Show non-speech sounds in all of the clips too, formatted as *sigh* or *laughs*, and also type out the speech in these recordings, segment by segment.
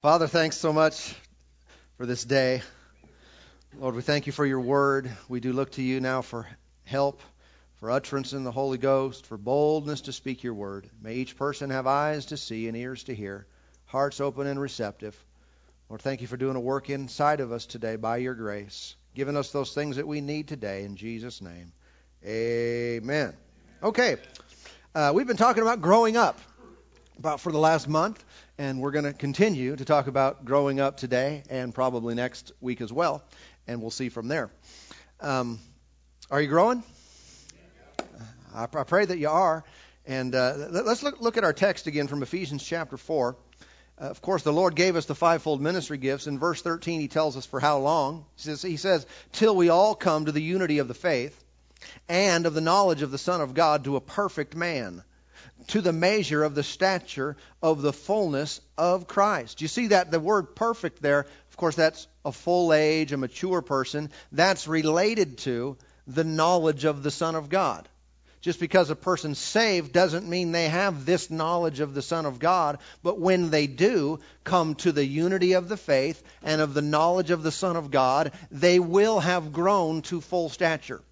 Father, thanks so much for this day. Lord, we thank you for your word. We do look to you now for help, for utterance in the Holy Ghost, for boldness to speak your word. May each person have eyes to see and ears to hear, hearts open and receptive. Lord, thank you for doing a work inside of us today by your grace, giving us those things that we need today. In Jesus' name, amen. Okay, uh, we've been talking about growing up about for the last month, and we're going to continue to talk about growing up today and probably next week as well, and we'll see from there. Um, are you growing? I, I, pray that you are. And uh, let's look, look, at our text again from Ephesians chapter 4. Uh, of course, the Lord gave us the fivefold ministry gifts. In verse 13, he tells us for how long. He says, he says, Till we all come to the unity of the faith and of the knowledge of the Son of God to a perfect man to the measure of the stature of the fullness of Christ. You see that the word perfect there, of course, that's a full age, a mature person. That's related to the knowledge of the Son of God. Just because a person's saved doesn't mean they have this knowledge of the Son of God, but when they do come to the unity of the faith and of the knowledge of the Son of God, they will have grown to full stature.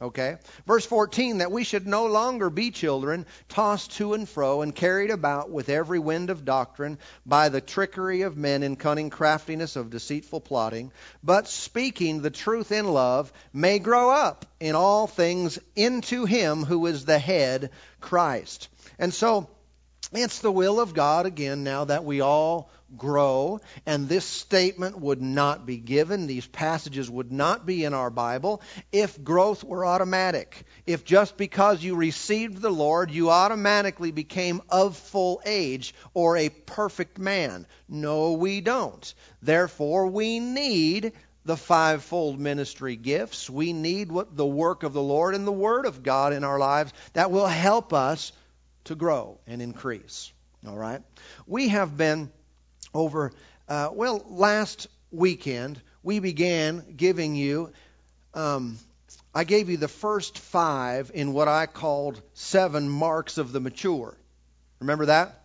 Okay? Verse 14, that we should no longer be children, tossed to and fro and carried about with every wind of doctrine by the trickery of men in cunning craftiness of deceitful plotting, but speaking the truth in love, may grow up in all things into him who is the head, Christ. And so, it's the will of God again now that we all grow, and this statement would not be given, these passages would not be in our Bible if growth were automatic. If just because you received the Lord, you automatically became of full age or a perfect man. No, we don't. Therefore, we need the fivefold ministry gifts. We need what the work of the Lord and the Word of God in our lives that will help us to grow and increase. All right? We have been over, uh, well, last weekend, we began giving you, um, I gave you the first five in what I called seven marks of the mature. Remember that?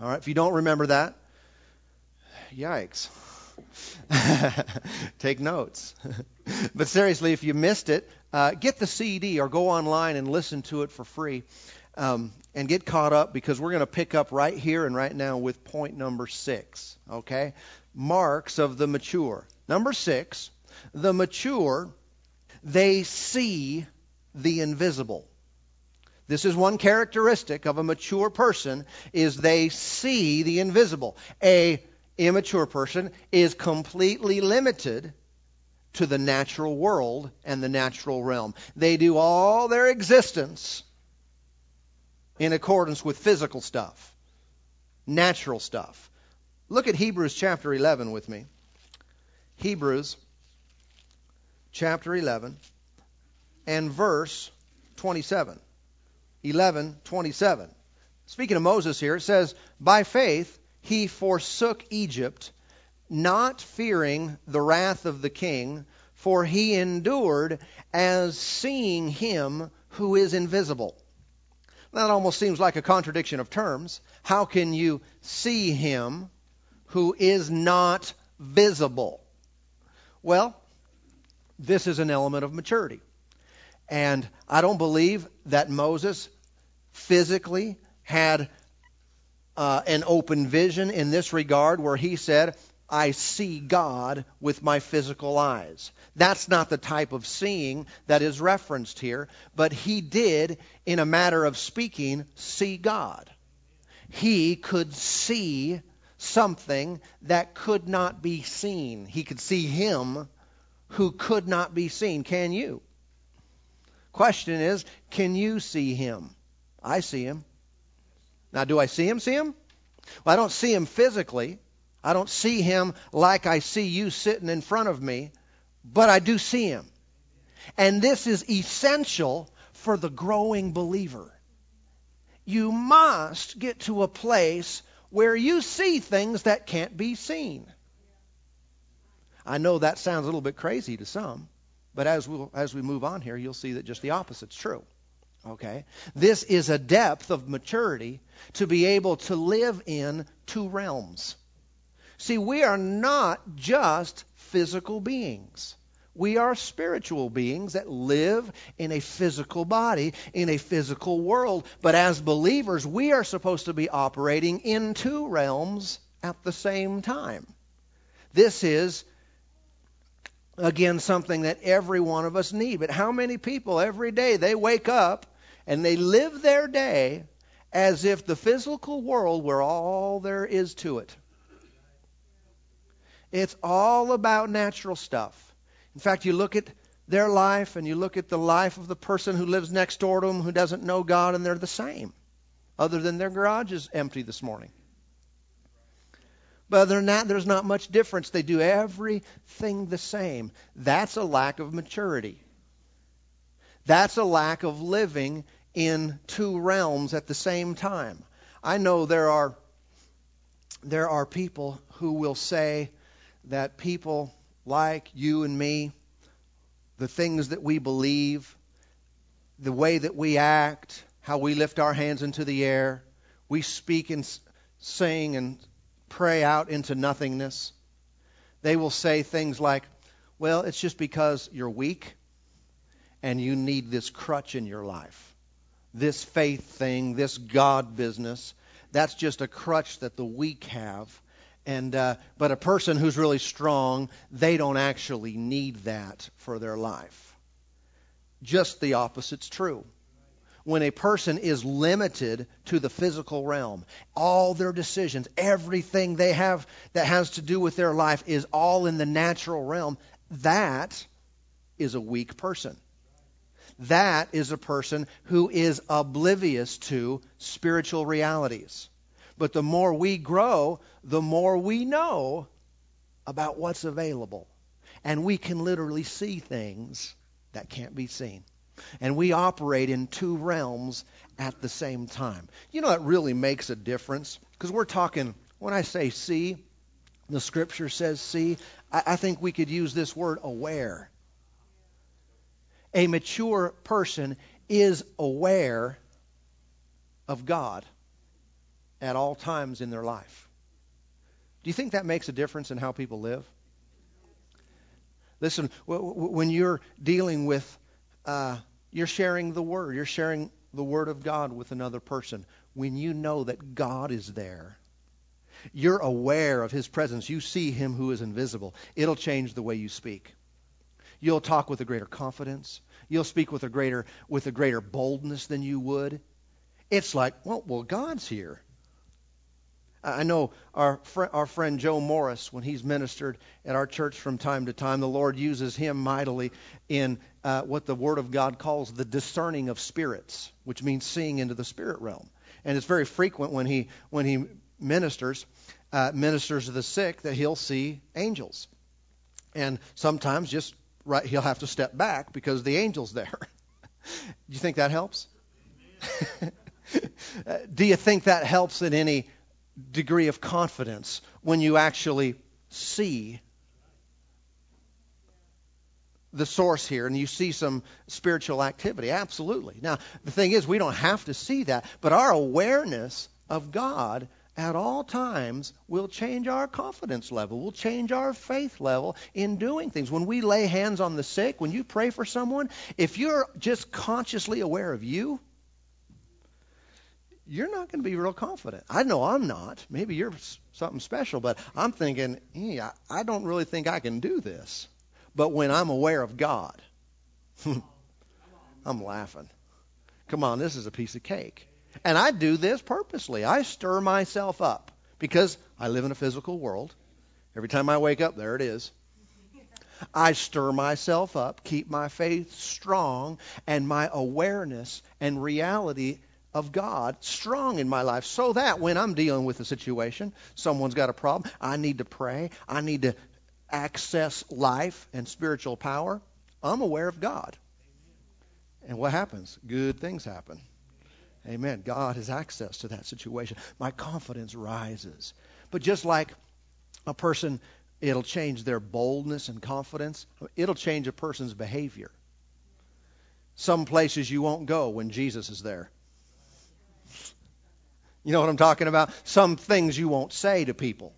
All right, if you don't remember that, yikes. *laughs* Take notes. *laughs* but seriously, if you missed it, uh, get the CD or go online and listen to it for free um, and get caught up because we're going to pick up right here and right now with point number six. Okay? Marks of the mature. Number six, the mature, they see the invisible. This is one characteristic of a mature person is they see the invisible. A immature person is completely limited to the natural world and the natural realm. They do all their existence in accordance with physical stuff, natural stuff. Look at Hebrews chapter 11 with me. Hebrews chapter 11 and verse 27. 11, 27. Speaking of Moses here, it says, By faith he forsook Egypt, not fearing the wrath of the king, for he endured as seeing him who is invisible. That almost seems like a contradiction of terms. How can you see him who is not visible? Well, this is an element of maturity. And I don't believe that Moses physically had uh, an open vision in this regard where he said, I see God with my physical eyes. That's not the type of seeing that is referenced here, but he did, in a matter of speaking, see God. He could see something that could not be seen. He could see him who could not be seen. Can you? Question is, can you see him? I see him. Now, do I see him? See him? Well, I don't see him physically. I don't see him like I see you sitting in front of me, but I do see him. And this is essential for the growing believer. You must get to a place where you see things that can't be seen. I know that sounds a little bit crazy to some, but as we as we move on here, you'll see that just the opposite's true. Okay? This is a depth of maturity to be able to live in two realms See, we are not just physical beings. We are spiritual beings that live in a physical body, in a physical world. But as believers, we are supposed to be operating in two realms at the same time. This is, again, something that every one of us need. But how many people every day they wake up and they live their day as if the physical world were all there is to it? It's all about natural stuff. In fact, you look at their life and you look at the life of the person who lives next door to them who doesn't know God, and they're the same, other than their garage is empty this morning. But other than that, there's not much difference. They do everything the same. That's a lack of maturity. That's a lack of living in two realms at the same time. I know there are there are people who will say that people like you and me, the things that we believe, the way that we act, how we lift our hands into the air, we speak and sing and pray out into nothingness. They will say things like, well, it's just because you're weak and you need this crutch in your life. This faith thing, this God business, that's just a crutch that the weak have and uh, but a person who's really strong, they don't actually need that for their life. Just the opposite's true. When a person is limited to the physical realm, all their decisions, everything they have that has to do with their life is all in the natural realm, that is a weak person. That is a person who is oblivious to spiritual realities. But the more we grow, the more we know about what's available. And we can literally see things that can't be seen. And we operate in two realms at the same time. You know, it really makes a difference because we're talking, when I say see, the scripture says see, I, I think we could use this word aware. A mature person is aware of God at all times in their life. Do you think that makes a difference in how people live? Listen, when you're dealing with, uh, you're sharing the Word, you're sharing the Word of God with another person, when you know that God is there, you're aware of His presence, you see Him who is invisible, it'll change the way you speak. You'll talk with a greater confidence. You'll speak with a greater with a greater boldness than you would. It's like, well, well, God's here. I know our, fr- our friend Joe Morris, when he's ministered at our church from time to time, the Lord uses him mightily in uh, what the Word of God calls the discerning of spirits, which means seeing into the spirit realm. And it's very frequent when he when he ministers, uh, ministers to the sick, that he'll see angels, and sometimes just right he'll have to step back because the angel's there. *laughs* Do you think that helps? *laughs* Uh, do you think that helps in any degree of confidence when you actually see the source here and you see some spiritual activity. Absolutely. Now, the thing is, we don't have to see that, but our awareness of God at all times will change our confidence level, will change our faith level in doing things. When we lay hands on the sick, when you pray for someone, if you're just consciously aware of you, you're not going to be real confident. I know I'm not. Maybe you're something special, but I'm thinking, yeah, I don't really think I can do this. But when I'm aware of God, *laughs* I'm laughing. Come on, this is a piece of cake. And I do this purposely. I stir myself up because I live in a physical world. Every time I wake up, there it is. I stir myself up, keep my faith strong, and my awareness and reality of God strong in my life so that when I'm dealing with a situation, someone's got a problem, I need to pray, I need to access life and spiritual power, I'm aware of God. And what happens? Good things happen. Amen. God has access to that situation. My confidence rises. But just like a person, it'll change their boldness and confidence, it'll change a person's behavior. Some places you won't go when Jesus is there. You know what I'm talking about? Some things you won't say to people.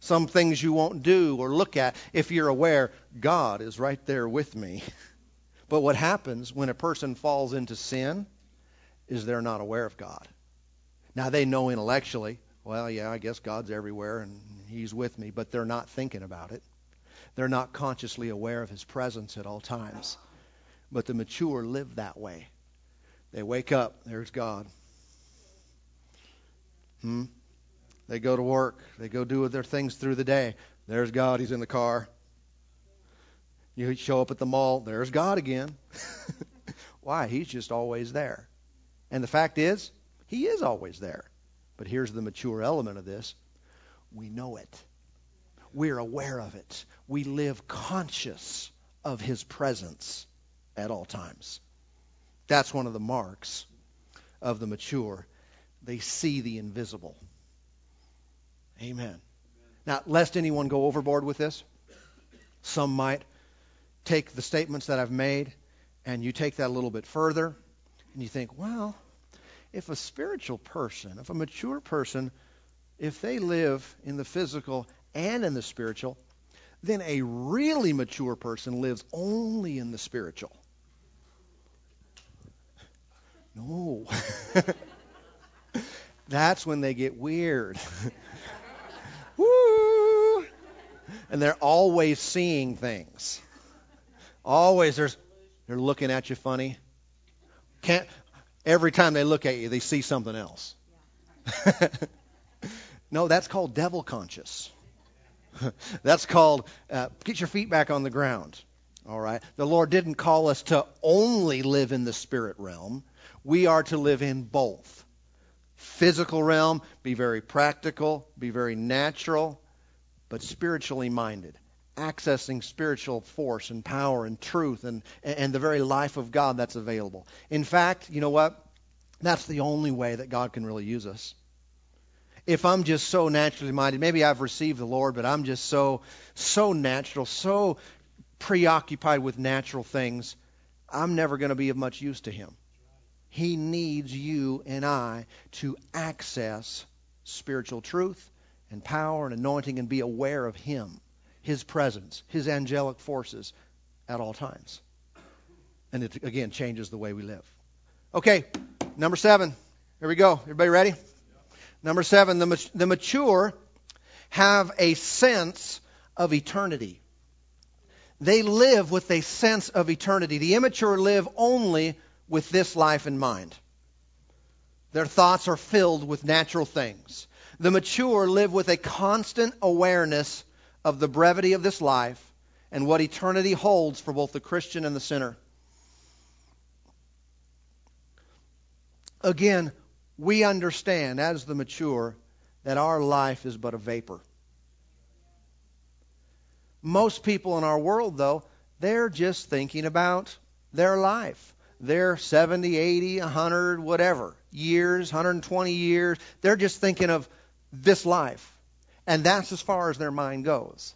some things you won't do or look at if you're aware God is right there with me. *laughs* But what happens when a person falls into sin is they're not aware of God. Now they know intellectually, well, yeah, I guess God's everywhere and He's with me, but they're not thinking about it. They're not consciously aware of His presence at all times. But the mature live that way. They wake up, there's God. Hmm? They go to work, they go do their things through the day. There's God, He's in the car. You show up at the mall, there's God again. *laughs* Why? He's just always there. And the fact is, He is always there. But here's the mature element of this we know it, we're aware of it, we live conscious of His presence at all times. That's one of the marks of the mature. They see the invisible. Amen. Now, lest anyone go overboard with this, some might take the statements that I've made and you take that a little bit further and you think, well, if a spiritual person, if a mature person, if they live in the physical and in the spiritual, then a really mature person lives only in the spiritual. No. *laughs* That's when they get weird. *laughs* Woo! And they're always seeing things. Always there's they're looking at you funny. Can't every time they look at you they see something else. *laughs* no, that's called devil conscious. *laughs* that's called uh, get your feet back on the ground. All right. The Lord didn't call us to only live in the spirit realm. We are to live in both. Physical realm, be very practical, be very natural, but spiritually minded accessing spiritual force and power and truth and, and the very life of God that's available. In fact, you know what? That's the only way that God can really use us. If I'm just so naturally minded, maybe I've received the Lord, but I'm just so so natural, so preoccupied with natural things, I'm never going to be of much use to him. He needs you and I to access spiritual truth and power and anointing and be aware of him his presence, his angelic forces at all times. And it, again, changes the way we live. Okay, number seven. Here we go. Everybody ready? Number seven, the, the mature have a sense of eternity. They live with a sense of eternity. The immature live only with this life in mind. Their thoughts are filled with natural things. The mature live with a constant awareness of the brevity of this life and what eternity holds for both the Christian and the sinner. Again, we understand as the mature that our life is but a vapor. Most people in our world, though, they're just thinking about their life. They're 70, 80, 100, whatever years, 120 years. They're just thinking of this life. And that's as far as their mind goes.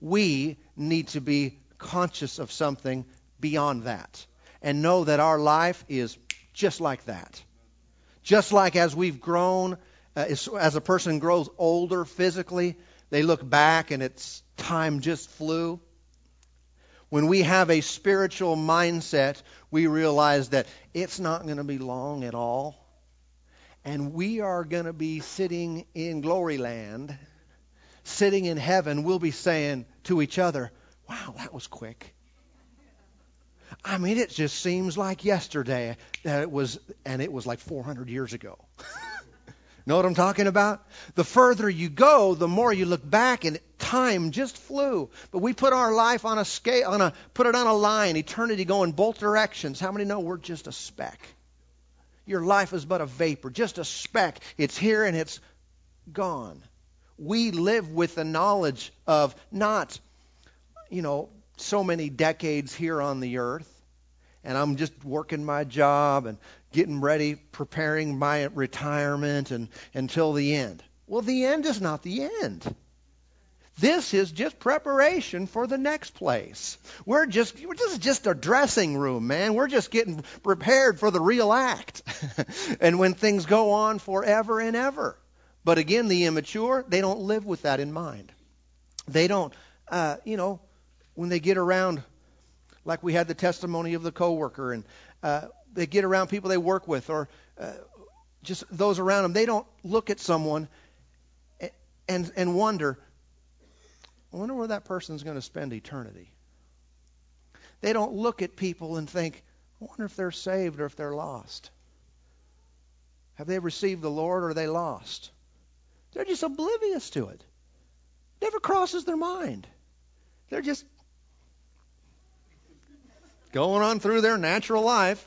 We need to be conscious of something beyond that and know that our life is just like that. Just like as we've grown, uh, as, as a person grows older physically, they look back and it's time just flew. When we have a spiritual mindset, we realize that it's not going to be long at all and we are going to be sitting in glory land, sitting in heaven. We'll be saying to each other, Wow, that was quick. I mean, it just seems like yesterday that it was, and it was like 400 years ago. *laughs* know what I'm talking about? The further you go, the more you look back, and time just flew. But we put our life on a scale, on a put it on a line, eternity going both directions. How many know we're just a speck? Your life is but a vapor, just a speck. It's here and it's gone. We live with the knowledge of not, you know, so many decades here on the earth, and I'm just working my job and getting ready, preparing my retirement and until the end. Well, the end is not the end. This is just preparation for the next place. We're just, this is just a dressing room, man. We're just getting prepared for the real act. *laughs* and when things go on forever and ever. But again, the immature, they don't live with that in mind. They don't, uh, you know, when they get around, like we had the testimony of the coworker, and uh, they get around people they work with, or uh, just those around them, they don't look at someone and and, and wonder, I wonder where that person's going to spend eternity. They don't look at people and think, I wonder if they're saved or if they're lost. Have they received the Lord or are they lost? They're just oblivious to it. Never crosses their mind. They're just going on through their natural life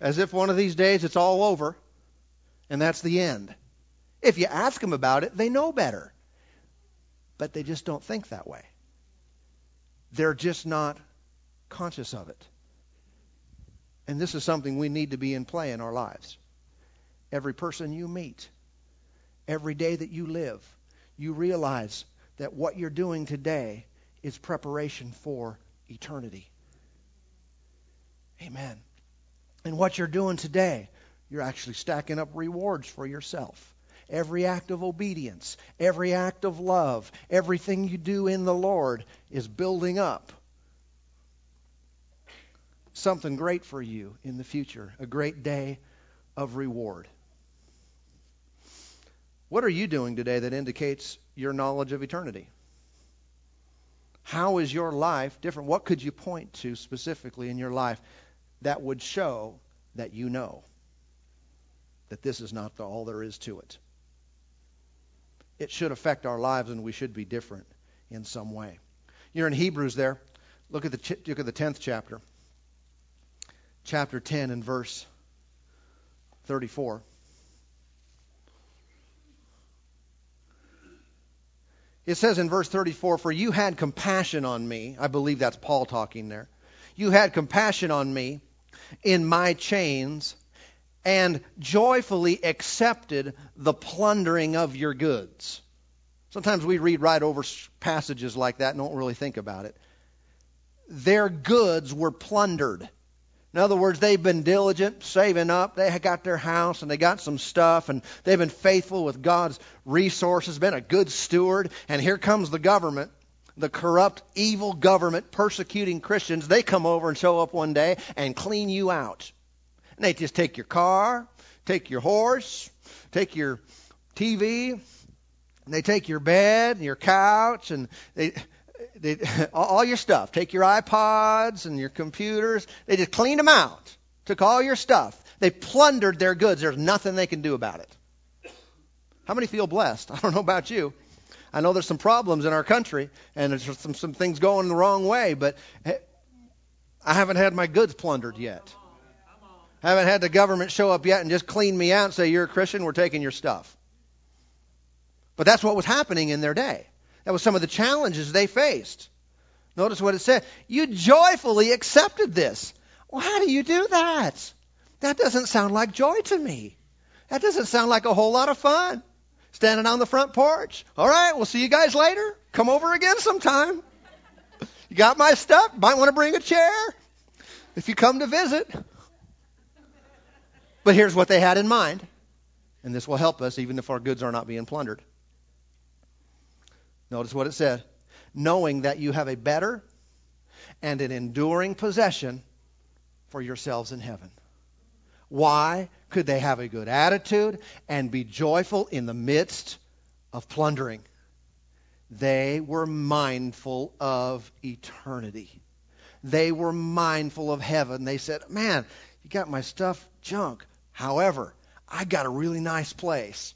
as if one of these days it's all over and that's the end. If you ask them about it, they know better. But they just don't think that way. They're just not conscious of it. And this is something we need to be in play in our lives. Every person you meet, every day that you live, you realize that what you're doing today is preparation for eternity. Amen. And what you're doing today, you're actually stacking up rewards for yourself. Every act of obedience, every act of love, everything you do in the Lord is building up something great for you in the future, a great day of reward. What are you doing today that indicates your knowledge of eternity? How is your life different? What could you point to specifically in your life that would show that you know that this is not all there is to it? It should affect our lives and we should be different in some way. You're in Hebrews there. Look at the look at the 10th chapter chapter 10 and verse 34. It says in verse 34, For you had compassion on me. I believe that's Paul talking there. You had compassion on me in my chains and joyfully accepted the plundering of your goods. Sometimes we read right over passages like that and don't really think about it. Their goods were plundered. In other words, they've been diligent, saving up. They got their house and they got some stuff and they've been faithful with God's resources, been a good steward. And here comes the government, the corrupt, evil government persecuting Christians. They come over and show up one day and clean you out. And they just take your car, take your horse, take your TV, and they take your bed and your couch and they they, *laughs* all your stuff. Take your iPods and your computers. They just cleaned them out. Took all your stuff. They plundered their goods. There's nothing they can do about it. How many feel blessed? *laughs* I don't know about you. I know there's some problems in our country and there's some, some things going the wrong way, but eh, I haven't had my goods plundered yet. I haven't had the government show up yet and just clean me out and say, You're a Christian, we're taking your stuff. But that's what was happening in their day. That was some of the challenges they faced. Notice what it said. You joyfully accepted this. Well, how do you do that? That doesn't sound like joy to me. That doesn't sound like a whole lot of fun. Standing on the front porch. All right, we'll see you guys later. Come over again sometime. You got my stuff? Might want to bring a chair if you come to visit. But here's what they had in mind, and this will help us even if our goods are not being plundered. Notice what it said. Knowing that you have a better and an enduring possession for yourselves in heaven. Why could they have a good attitude and be joyful in the midst of plundering? They were mindful of eternity. They were mindful of heaven. They said, Man, you got my stuff junk. However, I got a really nice place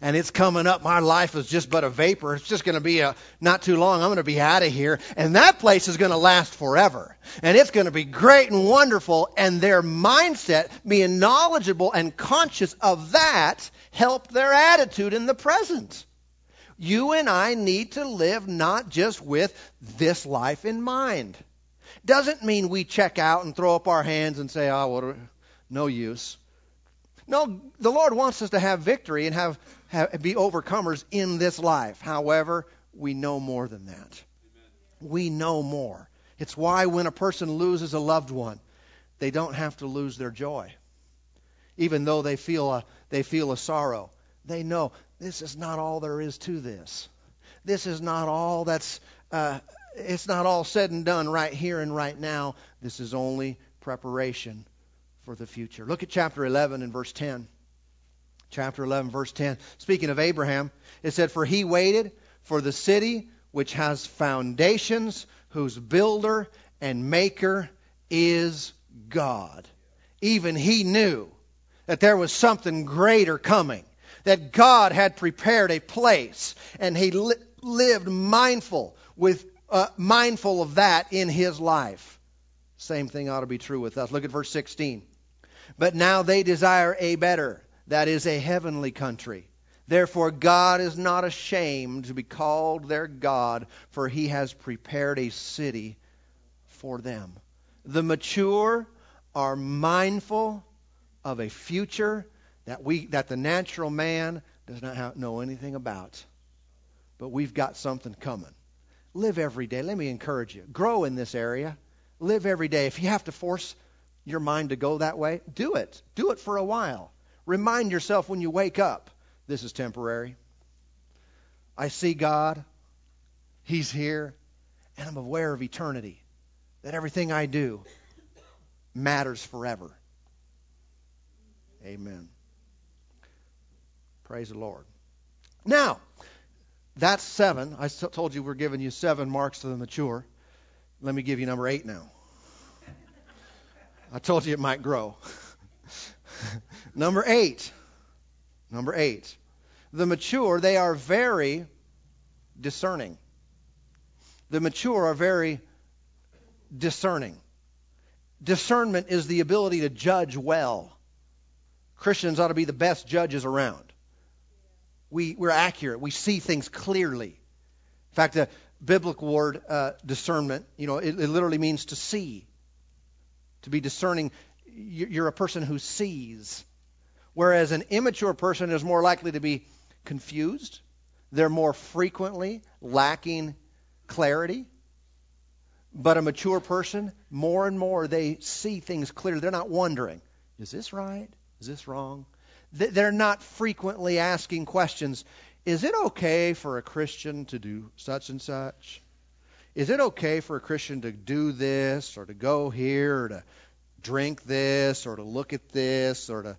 and it's coming up. My life is just but a vapor. It's just going to be a not too long. I'm going to be out of here, and that place is going to last forever, and it's going to be great and wonderful. And their mindset, being knowledgeable and conscious of that, helped their attitude in the present. You and I need to live not just with this life in mind. Doesn't mean we check out and throw up our hands and say, "Oh, what? No use." No, the Lord wants us to have victory and have, have be overcomers in this life. However, we know more than that. Amen. We know more. It's why when a person loses a loved one, they don't have to lose their joy. even though they feel a, they feel a sorrow. They know this is not all there is to this. This is not all that's, uh, it's not all said and done right here and right now. This is only preparation for the future. Look at chapter 11 and verse 10. Chapter 11, verse 10. Speaking of Abraham, it said, For he waited for the city which has foundations, whose builder and maker is God. Even he knew that there was something greater coming, that God had prepared a place, and he li- lived mindful with uh, mindful of that in his life. Same thing ought to be true with us. Look at verse 16. But now they desire a better, that is a heavenly country. Therefore, God is not ashamed to be called their God, for he has prepared a city for them. The mature are mindful of a future that we that the natural man does not have, know anything about. But we've got something coming. Live every day. Let me encourage you. Grow in this area. Live every day. If you have to force your mind to go that way, do it. Do it for a while. Remind yourself when you wake up, this is temporary. I see God. He's here. And I'm aware of eternity. That everything I do matters forever. Amen. Praise the Lord. Now, that's seven. I told you we're giving you seven marks to the mature. Let me give you number eight now. I told you it might grow. *laughs* number eight. Number eight. The mature, they are very discerning. The mature are very discerning. Discernment is the ability to judge well. Christians ought to be the best judges around. We, we're accurate. We see things clearly. In fact, the biblical word uh, discernment, you know, it, it literally means to see. To be discerning, you're a person who sees. Whereas an immature person is more likely to be confused. They're more frequently lacking clarity. But a mature person, more and more, they see things clearly. They're not wondering, is this right? Is this wrong? They're not frequently asking questions. Is it okay for a Christian to do such and such? Is it okay for a Christian to do this or to go here or to drink this or to look at this or to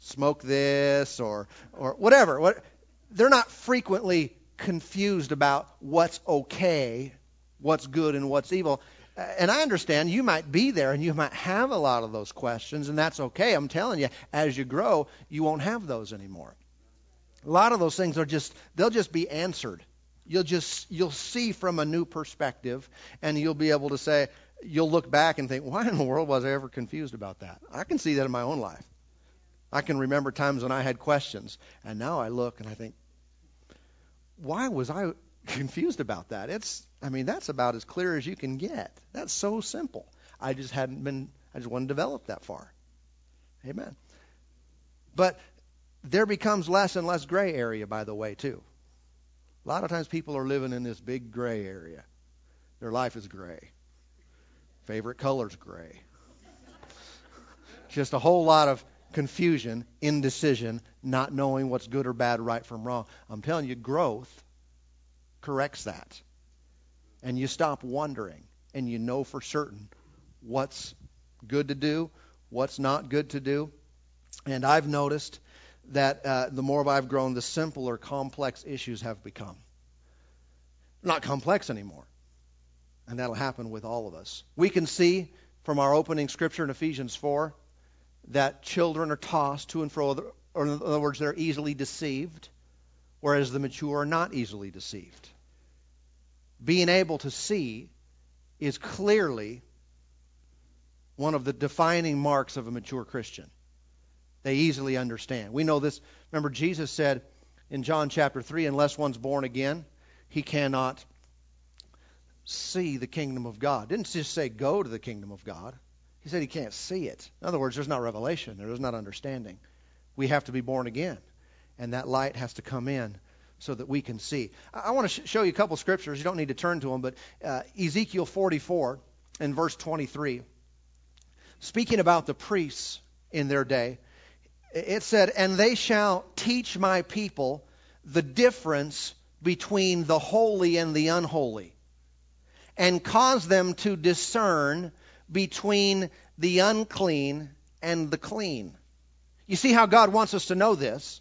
smoke this or or whatever? What they're not frequently confused about what's okay, what's good and what's evil uh, and I understand you might be there and you might have a lot of those questions, and that's okay. I'm telling you, as you grow, you won't have those anymore. A lot of those things are just, they'll just be answered. You'll just, you'll see from a new perspective, and you'll be able to say, you'll look back and think, why in the world was I ever confused about that? I can see that in my own life. I can remember times when I had questions, and now I look and I think, why was I *laughs* confused about that? It's I mean, that's about as clear as you can get. That's so simple. I just hadn't been, I just wasn't developed that far. Amen. But there becomes less and less gray area, by the way, too. A lot of times people are living in this big gray area. Their life is gray. Favorite color's gray. Just a whole lot of confusion, indecision, not knowing what's good or bad, right from wrong. I'm telling you, growth corrects that and you stop wondering and you know for certain what's good to do, what's not good to do. And I've noticed that uh, the more I've grown, the simpler complex issues have become. Not complex anymore. And that'll happen with all of us. We can see from our opening scripture in Ephesians 4 that children are tossed to and fro, or in other words, they're easily deceived, whereas the mature are not easily deceived being able to see is clearly one of the defining marks of a mature Christian. They easily understand. We know this. Remember, Jesus said in John chapter 3 unless one's born again, he cannot see the kingdom of God. Didn't just say go to the kingdom of God. He said he can't see it. In other words, there's not revelation, there's not understanding. We have to be born again, and that light has to come in so that we can see. I want to sh- show you a couple scriptures. You don't need to turn to them, but uh, Ezekiel 44 and verse 23, speaking about the priests in their day, It said, And they shall teach my people the difference between the holy and the unholy, and cause them to discern between the unclean and the clean. You see how God wants us to know this?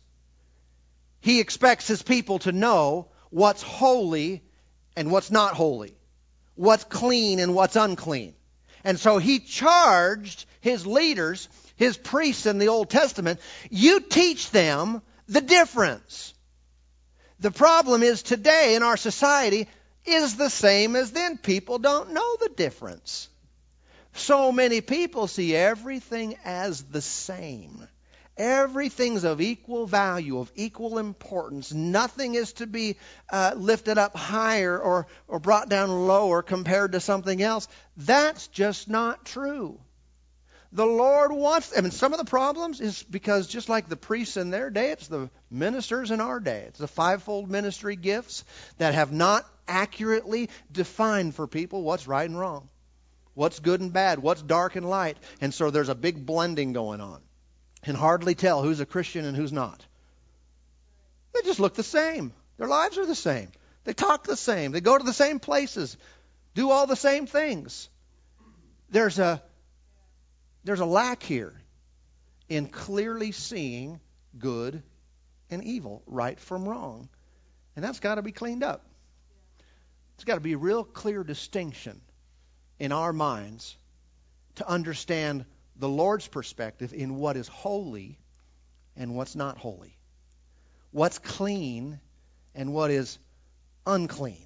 He expects his people to know what's holy and what's not holy, what's clean and what's unclean. And so he charged his leaders, his priests in the Old Testament, you teach them the difference. The problem is today in our society is the same as then. People don't know the difference. So many people see everything as the same. Everything's of equal value, of equal importance. Nothing is to be uh, lifted up higher or, or brought down lower compared to something else. That's just not true. The Lord wants, I mean, some of the problems is because just like the priests in their day, it's the ministers in our day. It's the fivefold ministry gifts that have not accurately defined for people what's right and wrong, what's good and bad, what's dark and light. And so there's a big blending going on can hardly tell who's a Christian and who's not. They just look the same. Their lives are the same. They talk the same. They go to the same places, do all the same things. There's a there's a lack here in clearly seeing good and evil, right from wrong. And that's got to be cleaned up. It's got to be a real clear distinction in our minds to understand the Lord's perspective in what is holy and what's not holy, what's clean and what is unclean.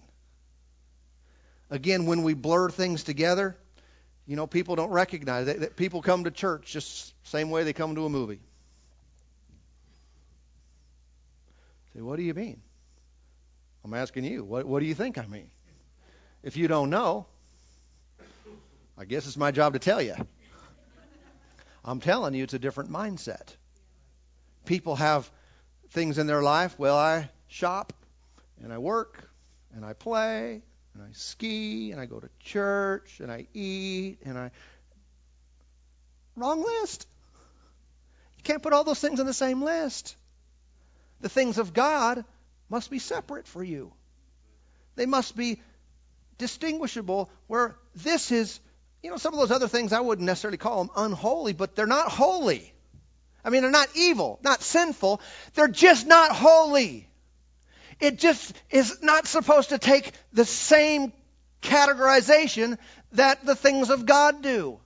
Again, when we blur things together, you know, people don't recognize that, that people come to church just same way they come to a movie. Say, what do you mean? I'm asking you. What, what do you think I mean? If you don't know, I guess it's my job to tell you. I'm telling you, it's a different mindset. People have things in their life. Well, I shop and I work and I play and I ski and I go to church and I eat and I. Wrong list. You can't put all those things in the same list. The things of God must be separate for you. They must be distinguishable where this is you know, some of those other things I wouldn't necessarily call them unholy, but they're not holy. I mean, they're not evil, not sinful. They're just not holy. It just is not supposed to take the same categorization that the things of God do.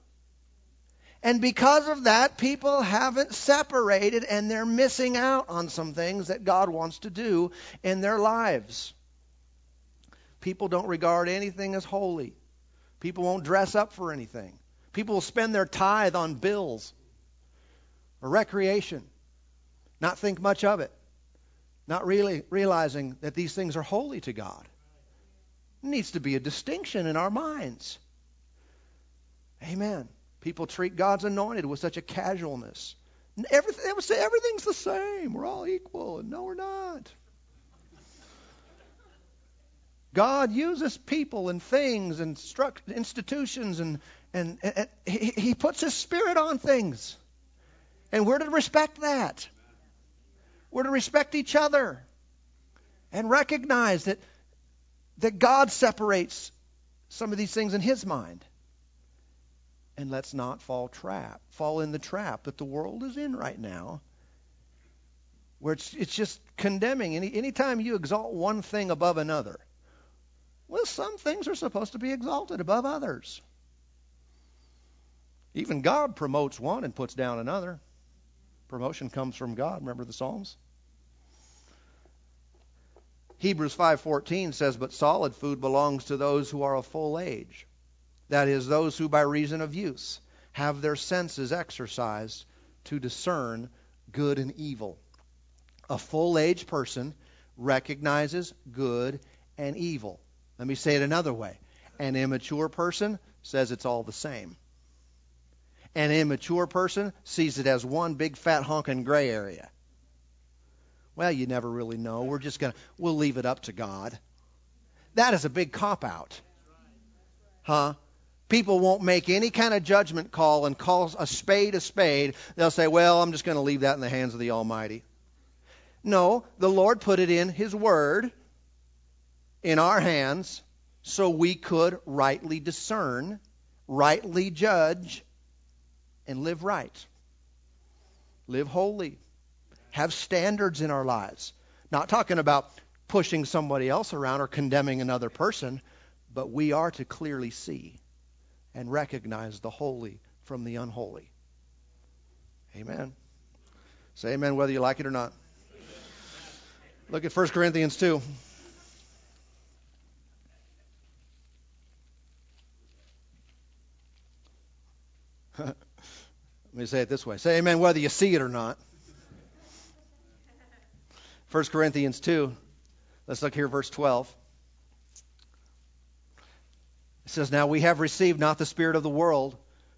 And because of that, people haven't separated and they're missing out on some things that God wants to do in their lives. People don't regard anything as holy. People won't dress up for anything. People will spend their tithe on bills or recreation, not think much of it, not really realizing that these things are holy to God. There needs to be a distinction in our minds. Amen. People treat God's anointed with such a casualness. Everything, they would say everything's the same. We're all equal. No, we're not. God uses people and things and institutions, and, and, and he, he puts His Spirit on things. And we're to respect that. We're to respect each other and recognize that, that God separates some of these things in His mind. And let's not fall trap, fall in the trap that the world is in right now, where it's, it's just condemning. Any anytime you exalt one thing above another, well, some things are supposed to be exalted above others. Even God promotes one and puts down another. Promotion comes from God. Remember the Psalms? Hebrews 5:14 says, "But solid food belongs to those who are of full age, that is those who by reason of use have their senses exercised to discern good and evil." A full-age person recognizes good and evil. Let me say it another way. An immature person says it's all the same. An immature person sees it as one big fat honking gray area. Well, you never really know. We're just going to, we'll leave it up to God. That is a big cop out. Huh? People won't make any kind of judgment call and call a spade a spade. They'll say, well, I'm just going to leave that in the hands of the Almighty. No, the Lord put it in His Word, in our hands, so we could rightly discern, rightly judge, and live right. Live holy. Have standards in our lives. Not talking about pushing somebody else around or condemning another person, but we are to clearly see and recognize the holy from the unholy. Amen. Say amen whether you like it or not. Look at 1 Corinthians 2. *laughs* Let me say it this way. Say amen whether you see it or not. 1 Corinthians 2. Let's look here, verse 12. It says, Now we have received not the Spirit of the world,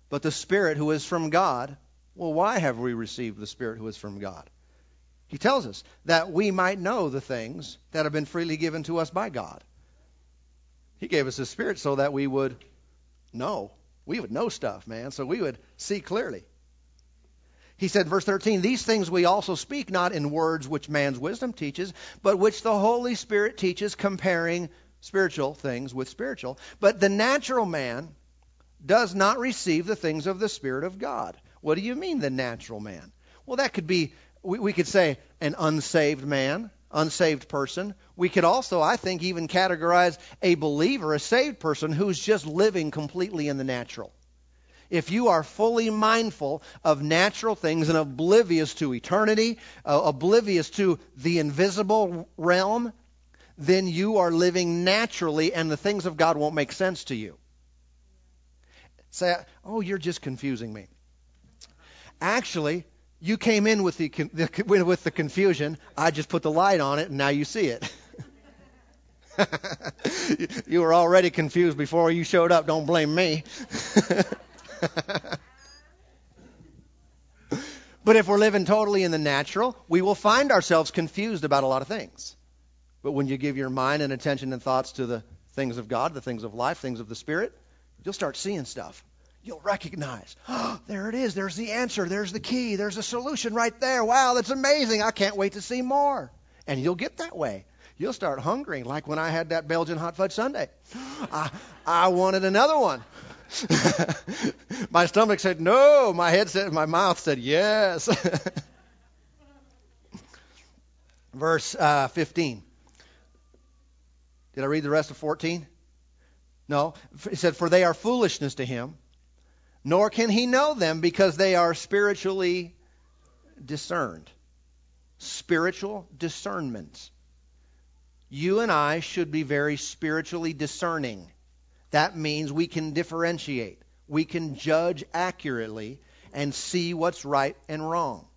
but the Spirit who is from God. Well, why have we received the Spirit who is from God? He tells us that we might know the things that have been freely given to us by God. He gave us His Spirit so that we would know. We would know stuff, man, so we would see clearly. He said, verse 13, These things we also speak not in words which man's wisdom teaches, but which the Holy Spirit teaches, comparing spiritual things with spiritual. But the natural man does not receive the things of the Spirit of God. What do you mean, the natural man? Well, that could be we, we could say an unsaved man, unsaved person. We could also, I think, even categorize a believer, a saved person who's just living completely in the natural. If you are fully mindful of natural things and oblivious to eternity, uh, oblivious to the invisible realm, then you are living naturally and the things of God won't make sense to you. Say, oh, you're just confusing me. Actually, you came in with the, the, *laughs* with the confusion. I just put the light on it, and now you see it. *laughs* you were already confused before you showed up. Don't blame me. *laughs* but if we're living totally in the natural, we will find ourselves confused about a lot of things. But when you give your mind and attention and thoughts to the things of God, the things of life, things of the Spirit, you'll start seeing stuff you'll recognize. Oh, *gasps* there it is. There's the answer. There's the key. There's a solution right there. Wow, that's amazing. I can't wait to see more. And you'll get that way. You'll start hungering, like when I had that Belgian hot fudge sundae. *gasps* I, I wanted another one. *laughs* my stomach said no. My head said, my mouth said yes. *laughs* Verse uh, 15. Did I read the rest of 14? No. He said, For they are foolishness to him nor can he know them because they are spiritually discerned. Spiritual discernment. You and I should be very spiritually discerning. That means we can differentiate, we can judge accurately and see what's right and wrong.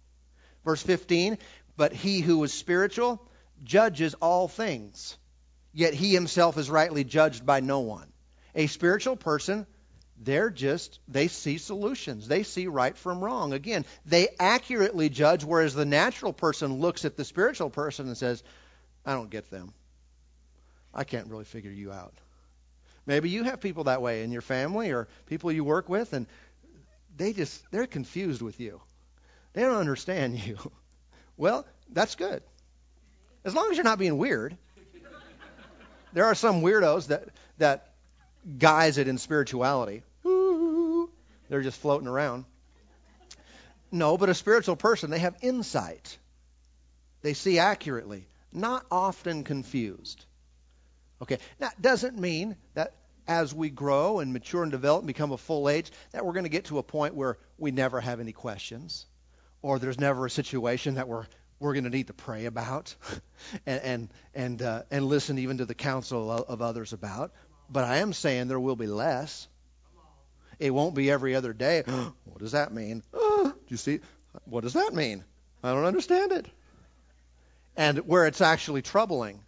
Verse 15, but he who is spiritual judges all things, yet he himself is rightly judged by no one. A spiritual person they're just, they see solutions. They see right from wrong. Again, they accurately judge, whereas the natural person looks at the spiritual person and says, I don't get them. I can't really figure you out. Maybe you have people that way in your family or people you work with, and they just, they're confused with you. They don't understand you. *laughs* Well, that's good. As long as you're not being weird. There are some weirdos that, that guise it in spirituality. They're just floating around. No, but a spiritual person, they have insight. They see accurately, not often confused. Okay, that doesn't mean that as we grow and mature and develop and become a full age, that we're going to get to a point where we never have any questions, or there's never a situation that we're we're going to need to pray about, *laughs* and and and, uh, and listen even to the counsel of, of others about. But I am saying there will be less. It won't be every other day. *gasps* what does that mean? *gasps* do you see? What does that mean? I don't understand it. And where it's actually troubling.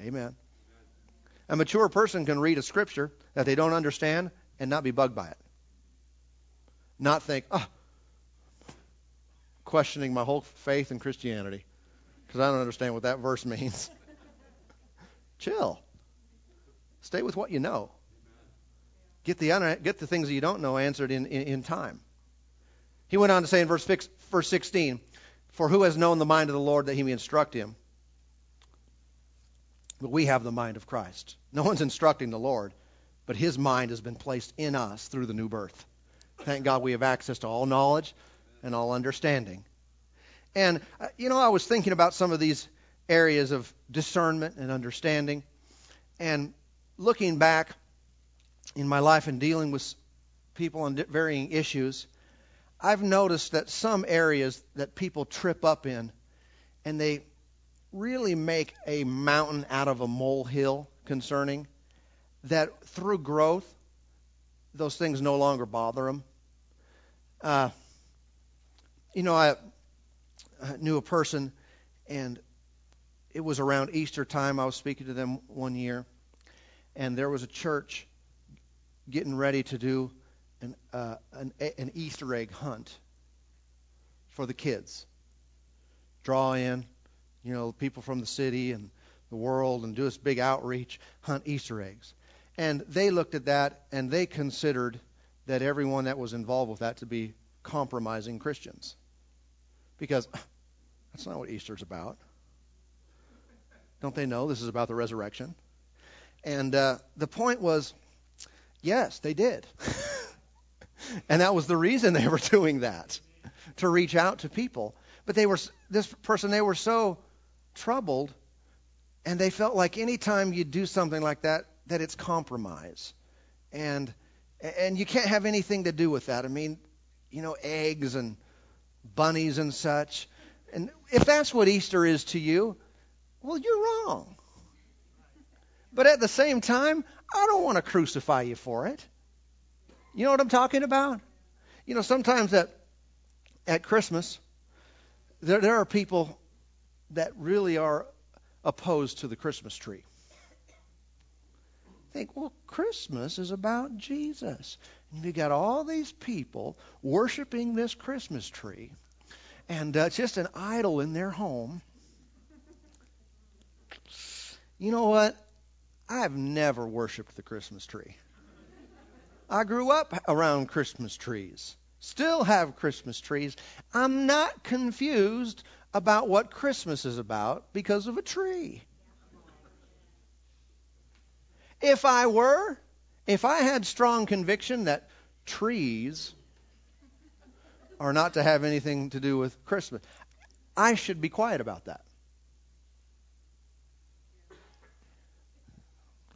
Amen. A mature person can read a scripture that they don't understand and not be bugged by it. Not think, oh, questioning my whole faith in Christianity because I don't understand what that verse *laughs* means. Chill. Stay with what you know. Get the, get the things that you don't know answered in, in, in time. He went on to say in verse, verse 16, For who has known the mind of the Lord that he may instruct him? But we have the mind of Christ. No one's instructing the Lord, but his mind has been placed in us through the new birth. Thank God we have access to all knowledge and all understanding. And, uh, you know, I was thinking about some of these areas of discernment and understanding. And looking back in my life and dealing with people on varying issues, I've noticed that some areas that people trip up in and they really make a mountain out of a molehill concerning that through growth, those things no longer bother them. Uh, you know, I, I knew a person, and it was around Easter time. I was speaking to them one year, and there was a church getting ready to do an, uh, an, an Easter egg hunt for the kids. Draw in, you know, people from the city and the world and do this big outreach, hunt Easter eggs. And they looked at that and they considered that everyone that was involved with that to be compromising Christians. Because *laughs* that's not what Easter's about. Don't they know this is about the resurrection? And uh, the point was, yes, they did. *laughs* and that was the reason they were doing that, to reach out to people. But they were, this person, they were so troubled, and they felt like anytime you do something like that, that it's compromise. And and you can't have anything to do with that. I mean, you know, eggs and bunnies and such. And if that's what Easter is to you, well, you're wrong. But at the same time, I don't want to crucify you for it. You know what I'm talking about? You know, sometimes at at Christmas, there there are people that really are opposed to the Christmas tree. Think, well, Christmas is about Jesus. And you got all these people worshiping this Christmas tree, and uh, just an idol in their home. You know what? I've never worshiped the Christmas tree. I grew up around Christmas trees. Still have Christmas trees. I'm not confused about what Christmas is about because of a tree. If I were, if I had strong conviction that trees are not to have anything to do with Christmas, I should be quiet about that.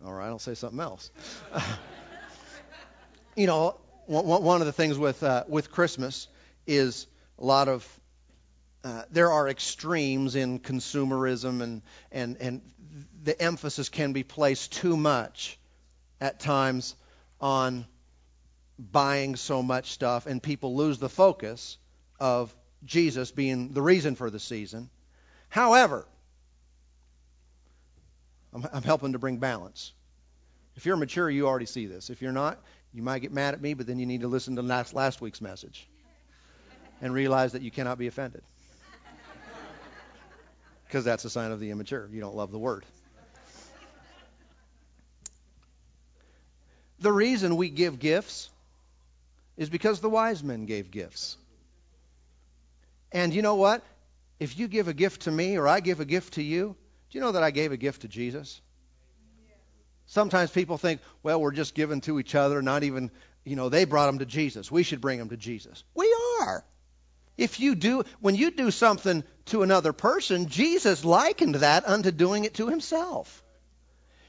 All right, I'll say something else. *laughs* you know, one of the things with uh, with Christmas is a lot of uh, there are extremes in consumerism, and, and, and the emphasis can be placed too much at times on buying so much stuff, and people lose the focus of Jesus being the reason for the season. However, I'm, I'm helping to bring balance. If you're mature, you already see this. If you're not, you might get mad at me, but then you need to listen to last, last week's message and realize that you cannot be offended *laughs* because that's a sign of the immature. You don't love the word. The reason we give gifts is because the wise men gave gifts. And you know what? If you give a gift to me or I give a gift to you, do you know that I gave a gift to Jesus? Sometimes people think, well, we're just giving to each other, not even, you know, they brought them to Jesus. We should bring them to Jesus. We are. If you do, when you do something to another person, Jesus likened that unto doing it to himself.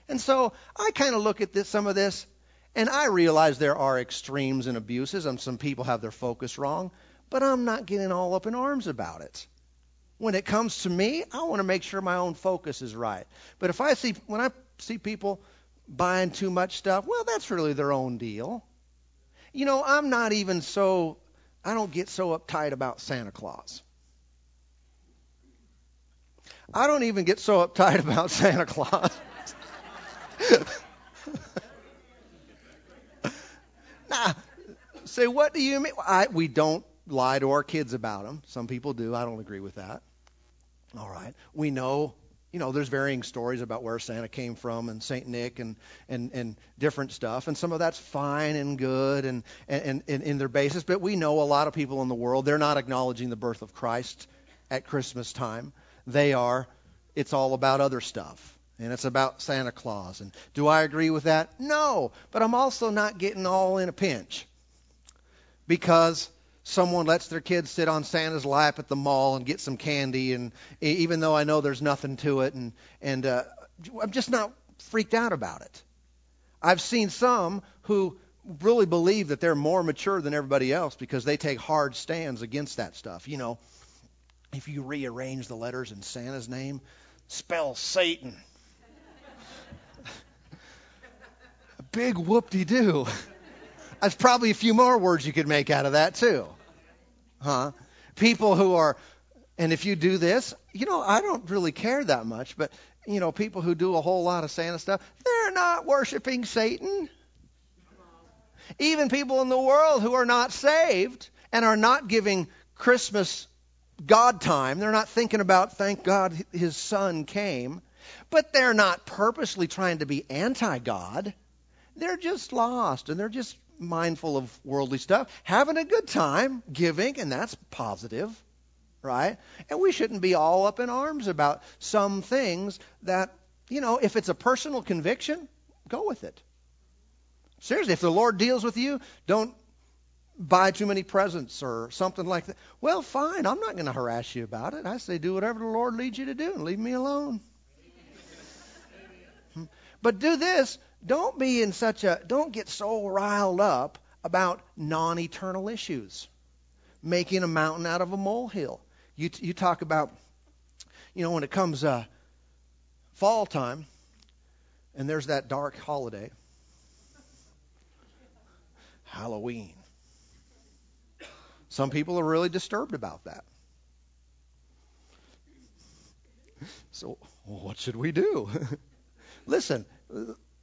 And so I kind of look at this, some of this, and I realize there are extremes and abuses, and some people have their focus wrong, but I'm not getting all up in arms about it. When it comes to me, I want to make sure my own focus is right. But if I see, when I see people buying too much stuff, well, that's really their own deal. You know, I'm not even so I don't get so uptight about Santa Claus. I don't even get so uptight *laughs* about Santa Claus. *laughs* now, say, what do you mean? I, we don't lie to our kids about them. Some people do. I don't agree with that. All right. We know you know, there's varying stories about where Santa came from and Saint Nick and and and different stuff, and some of that's fine and good and and, and in their basis. But we know a lot of people in the world they're not acknowledging the birth of Christ at Christmas time. They are. It's all about other stuff. And it's about Santa Claus. And do I agree with that? No. But I'm also not getting all in a pinch because someone lets their kids sit on Santa's lap at the mall and get some candy, and even though I know there's nothing to it, and and uh, I'm just not freaked out about it. I've seen some who really believe that they're more mature than everybody else because they take hard stands against that stuff. You know, if you rearrange the letters in Santa's name, spell Satan. *laughs* Big whoop-de-doo. There's probably a few more words you could make out of that too. Huh? People who are, and if you do this, you know, I don't really care that much, but, you know, people who do a whole lot of Santa stuff, they're not worshiping Satan. Even people in the world who are not saved and are not giving Christmas God time, they're not thinking about, thank God his son came, but they're not purposely trying to be anti God. They're just lost and they're just mindful of worldly stuff, having a good time, giving, and that's positive, right? And we shouldn't be all up in arms about some things that, you know, if it's a personal conviction, go with it. Seriously, if the Lord deals with you, don't buy too many presents or something like that. Well, fine. I'm not going to harass you about it. I say do whatever the Lord leads you to do and leave me alone. *laughs* But do this don't be in such a don't get so riled up about non-eternal issues. Making a mountain out of a molehill. You you talk about you know when it comes uh, fall time and there's that dark holiday. Halloween. Some people are really disturbed about that. So what should we do? *laughs* Listen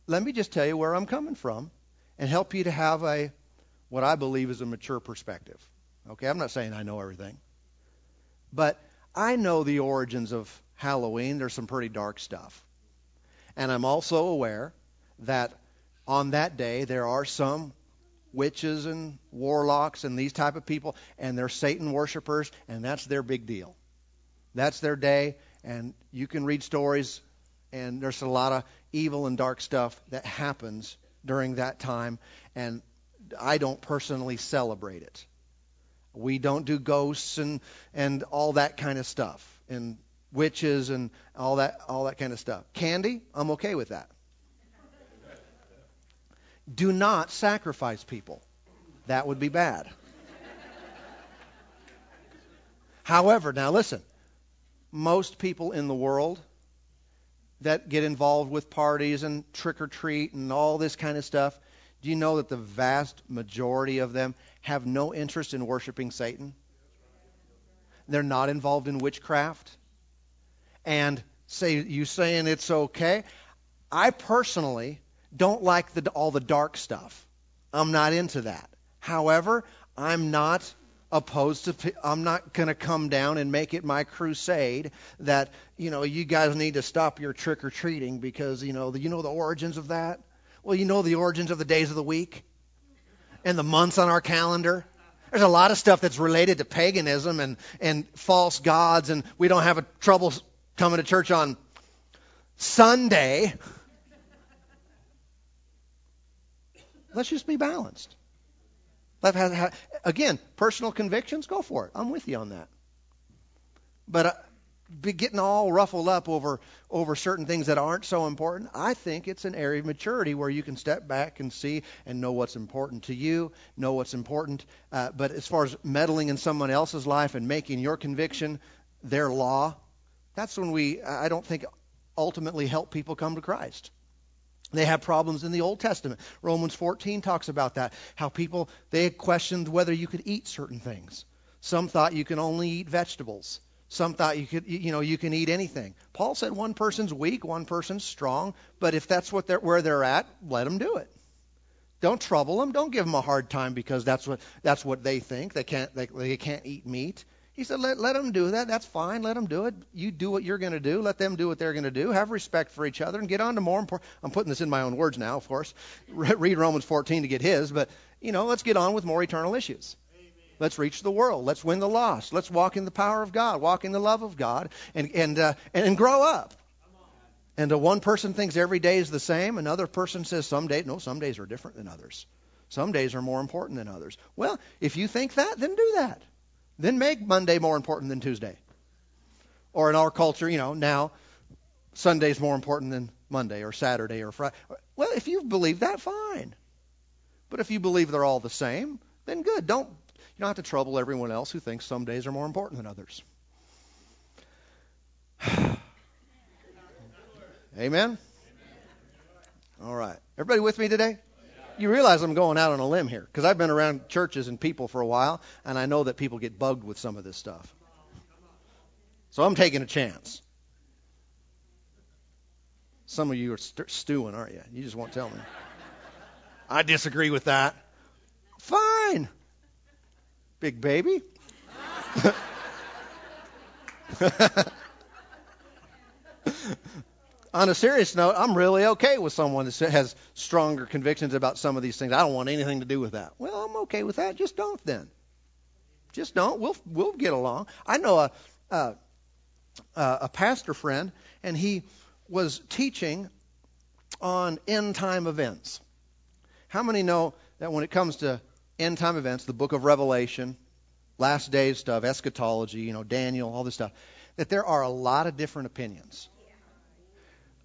let me just tell you where I'm coming from and help you to have a what I believe is a mature perspective. Okay, I'm not saying I know everything. But I know the origins of Halloween. There's some pretty dark stuff. And I'm also aware that on that day there are some witches and warlocks and these type of people and they're Satan worshipers and that's their big deal. That's their day and you can read stories and there's a lot of evil and dark stuff that happens during that time, and I don't personally celebrate it. We don't do ghosts and and all that kind of stuff, and witches and all that all that kind of stuff. Candy, I'm okay with that. Do not sacrifice people. That would be bad. However, now listen, most people in the world that get involved with parties and trick or treat and all this kind of stuff, do you know that the vast majority of them have no interest in worshiping Satan? They're not involved in witchcraft. And say you saying it's okay. I personally don't like the, all the dark stuff. I'm not into that. However, I'm not opposed to I'm not going to come down and make it my crusade that you know you guys need to stop your trick or treating because you know the, you know the origins of that? Well you know the origins of the days of the week and the months on our calendar? There's a lot of stuff that's related to paganism and and false gods and we don't have a trouble coming to church on Sunday. Let's just be balanced again, personal convictions, go for it. I'm with you on that. But uh, be getting all ruffled up over over certain things that aren't so important. I think it's an area of maturity where you can step back and see and know what's important to you, know what's important. Uh, but as far as meddling in someone else's life and making your conviction their law, that's when we I don't think ultimately help people come to Christ. They have problems in the Old Testament. Romans 14 talks about that. How people, they had questioned whether you could eat certain things. Some thought you can only eat vegetables. Some thought you could, you know, you can eat anything. Paul said one person's weak, one person's strong, but if that's what they're, where they're at, let them do it. Don't trouble them. Don't give them a hard time because that's what that's what they think. They can't they, they can't eat meat. He said, let, let them do that. That's fine. Let them do it. You do what you're going to do. Let them do what they're going to do. Have respect for each other and get on to more important. I'm putting this in my own words now, of course. Read Romans 14 to get his, but, you know, let's get on with more eternal issues. Let's reach the world. Let's win the lost. Let's walk in the power of God, walk in the love of God, and, and, uh, and, and grow up. And uh, one person thinks every day is the same. Another person says some days, no, some days are different than others. Some days are more important than others. Well, if you think that, then do that. Then make Monday more important than Tuesday. Or in our culture, you know, now Sunday's more important than Monday or Saturday or Friday. Well, if you believe that, fine. But if you believe they're all the same, then good. Don't you don't have to trouble everyone else who thinks some days are more important than others. *sighs* Amen. All right. Everybody with me today? You realize I'm going out on a limb here because I've been around churches and people for a while, and I know that people get bugged with some of this stuff. So I'm taking a chance. Some of you are st- stewing, aren't you? You just won't tell me. I disagree with that. Fine. Big baby. *laughs* on a serious note, I'm really okay with someone that has stronger convictions about some of these things. I don't want anything to do with that. Well, I'm okay with that. Just don't then. Just don't. We'll we'll get along. I know a a, a pastor friend, and he was teaching on end time events. How many know that when it comes to end time events, the book of Revelation, last days stuff, eschatology, you know, Daniel, all this stuff, that there are a lot of different opinions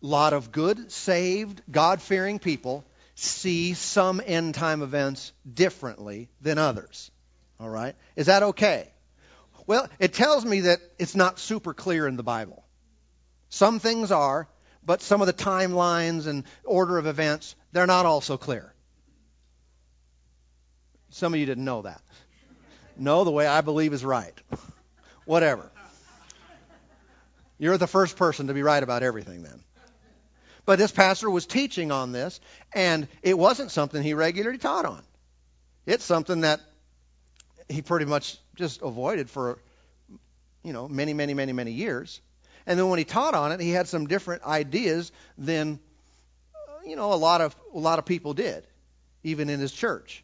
lot of good, saved, God fearing people see some end time events differently than others. All right? Is that okay? Well, it tells me that it's not super clear in the Bible. Some things are, but some of the timelines and order of events, they're not all so clear. Some of you didn't know that. No, the way I believe is right. Whatever. You're the first person to be right about everything then. But this pastor was teaching on this, and it wasn't something he regularly taught on. It's something that he pretty much just avoided for, you know, many, many, many, many years. And then when he taught on it, he had some different ideas than, you know, a lot of a lot of people did, even in his church.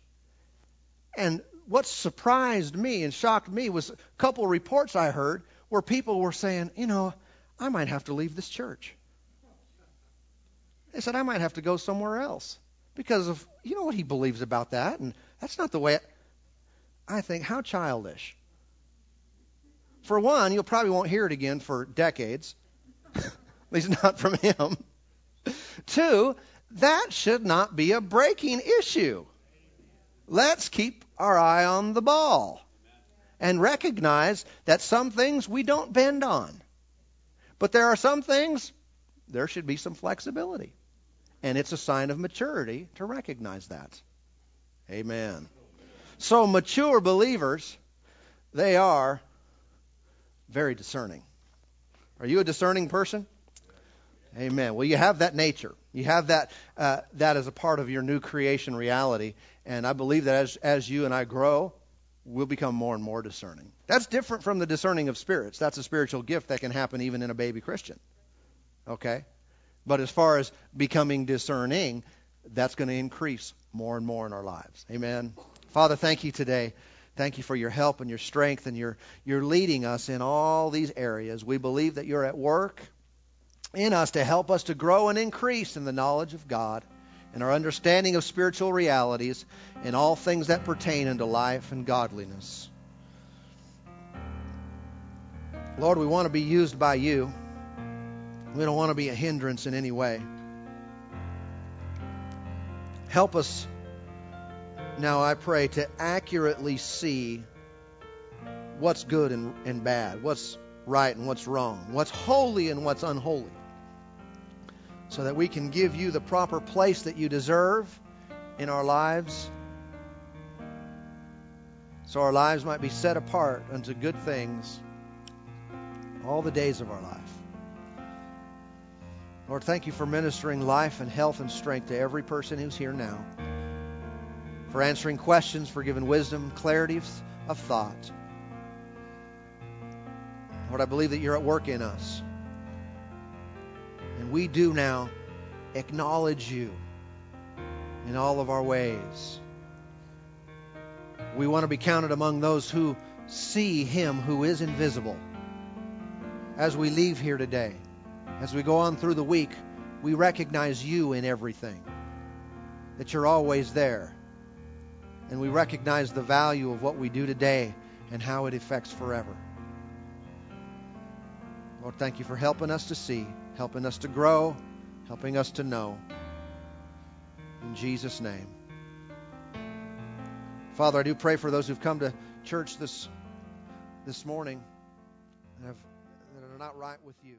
And what surprised me and shocked me was a couple of reports I heard where people were saying, you know, I might have to leave this church. They said, I might have to go somewhere else because of, you know what he believes about that. And that's not the way, it, I think, how childish. For one, you probably won't hear it again for decades, *laughs* at least not from him. Two, that should not be a breaking issue. Let's keep our eye on the ball and recognize that some things we don't bend on. But there are some things there should be some flexibility. And it's a sign of maturity to recognize that. Amen. So, mature believers, they are very discerning. Are you a discerning person? Amen. Well, you have that nature. You have that uh, that as a part of your new creation reality, and I believe that as as you and I grow, we'll become more and more discerning. That's different from the discerning of spirits. That's a spiritual gift that can happen even in a baby Christian. Okay? But as far as becoming discerning, that's going to increase more and more in our lives. Amen. Father, thank you today. Thank you for your help and your strength, and you're, you're leading us in all these areas. We believe that you're at work in us to help us to grow and increase in the knowledge of God and our understanding of spiritual realities and all things that pertain unto life and godliness. Lord, we want to be used by you. We don't want to be a hindrance in any way. Help us now, I pray, to accurately see what's good and, and bad, what's right and what's wrong, what's holy and what's unholy, so that we can give you the proper place that you deserve in our lives, so our lives might be set apart unto good things all the days of our life. Lord, thank you for ministering life and health and strength to every person who's here now, for answering questions, for giving wisdom, clarity of, thought. Lord, I believe that you're at work in us. And we do now acknowledge you in all of our ways. We want to be counted among those who see him who is invisible. As we leave here today, as we go on through the week, we recognize you in everything, that you're always there. And we recognize the value of what we do today and how it affects forever. Lord, thank you for helping us to see, helping us to grow, helping us to know. In Jesus' name. Father, I do pray for those who've come to church this this morning and have, that are not right with you.